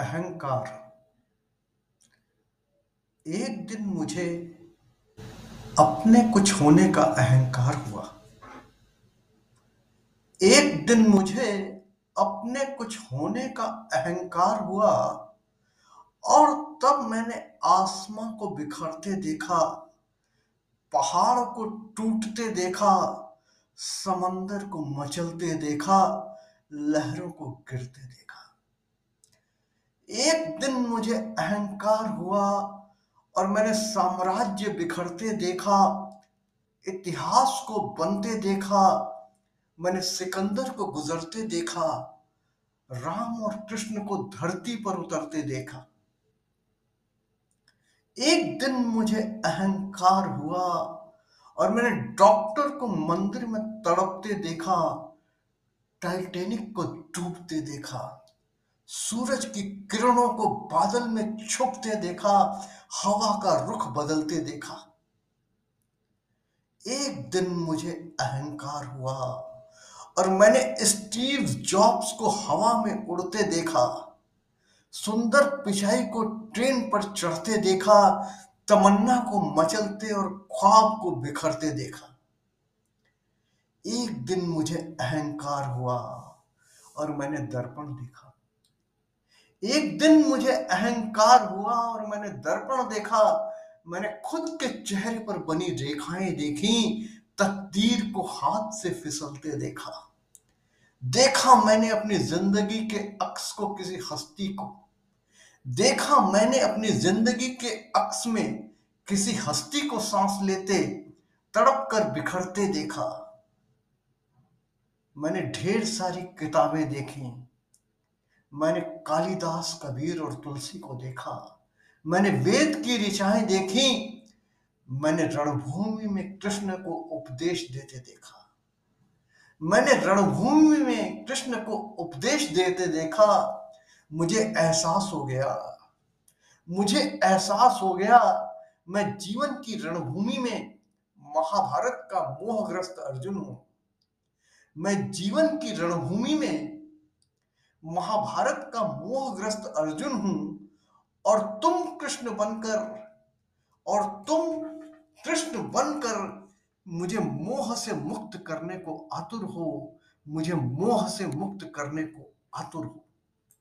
अहंकार। एक दिन मुझे अपने कुछ होने का अहंकार हुआ। एक दिन मुझे अपने कुछ होने का अहंकार हुआ और तब मैंने आसमां को बिखरते देखा, पहाड़ को टूटते देखा, समंदर को मचलते देखा, लहरों को गिरते देखा। एक दिन मुझे अहंकार हुआ और मैंने साम्राज्य बिखरते देखा, इतिहास को बनते देखा, मैंने सिकंदर को गुजरते देखा, राम और कृष्ण को धरती पर उतरते देखा। एक दिन मुझे अहंकार हुआ और मैंने डॉक्टर को मंदिर में तड़पते देखा, टाइटेनिक को डूबते देखा। सूरज की किरणों को बादल में छुपते देखा, हवा का रुख बदलते देखा। एक दिन मुझे अहंकार हुआ और मैंने स्टीव जॉब्स को हवा में उड़ते देखा, सुंदर पिछाई को ट्रेन पर चढ़ते देखा, तमन्ना को मचलते और ख्वाब को बिखरते देखा। एक दिन मुझे अहंकार हुआ और मैंने दर्पण देखा। एक दिन मुझे अहंकार हुआ और मैंने दर्पण देखा। मैंने खुद के चेहरे पर बनी रेखाएँ देखी, तकदीर को हाथ से फिसलते देखा। देखा मैंने अपनी ज़िंदगी के अक्स को किसी हस्ती को। देखा मैंने अपनी ज़िंदगी के अक्स में किसी हस्ती को सांस लेते, तड़प कर बिखरते देखा। मैंने ढेर सारी किताबें देखी मैंने कालिदास कबीर और तुलसी को देखा। मैंने वेद की ऋचाएँ देखी। मैंने रणभूमि में कृष्ण को उपदेश देते देखा। मैंने रणभूमि में कृष्ण को उपदेश देते देखा। मुझे एहसास हो गया। मुझे एहसास हो गया। मैं जीवन की रणभूमि में महाभारत का मोहग्रस्त अर्जुन हूँ। मैं जीवन की रणभूमि में महाभारत का मोहग्रस्त अर्जुन हूँ और तुम कृष्ण बनकर और तुम कृष्ण बनकर मुझे मोह से मुक्त करने को आतुर हो, मुझे मोह से मुक्त करने को आतुर हो।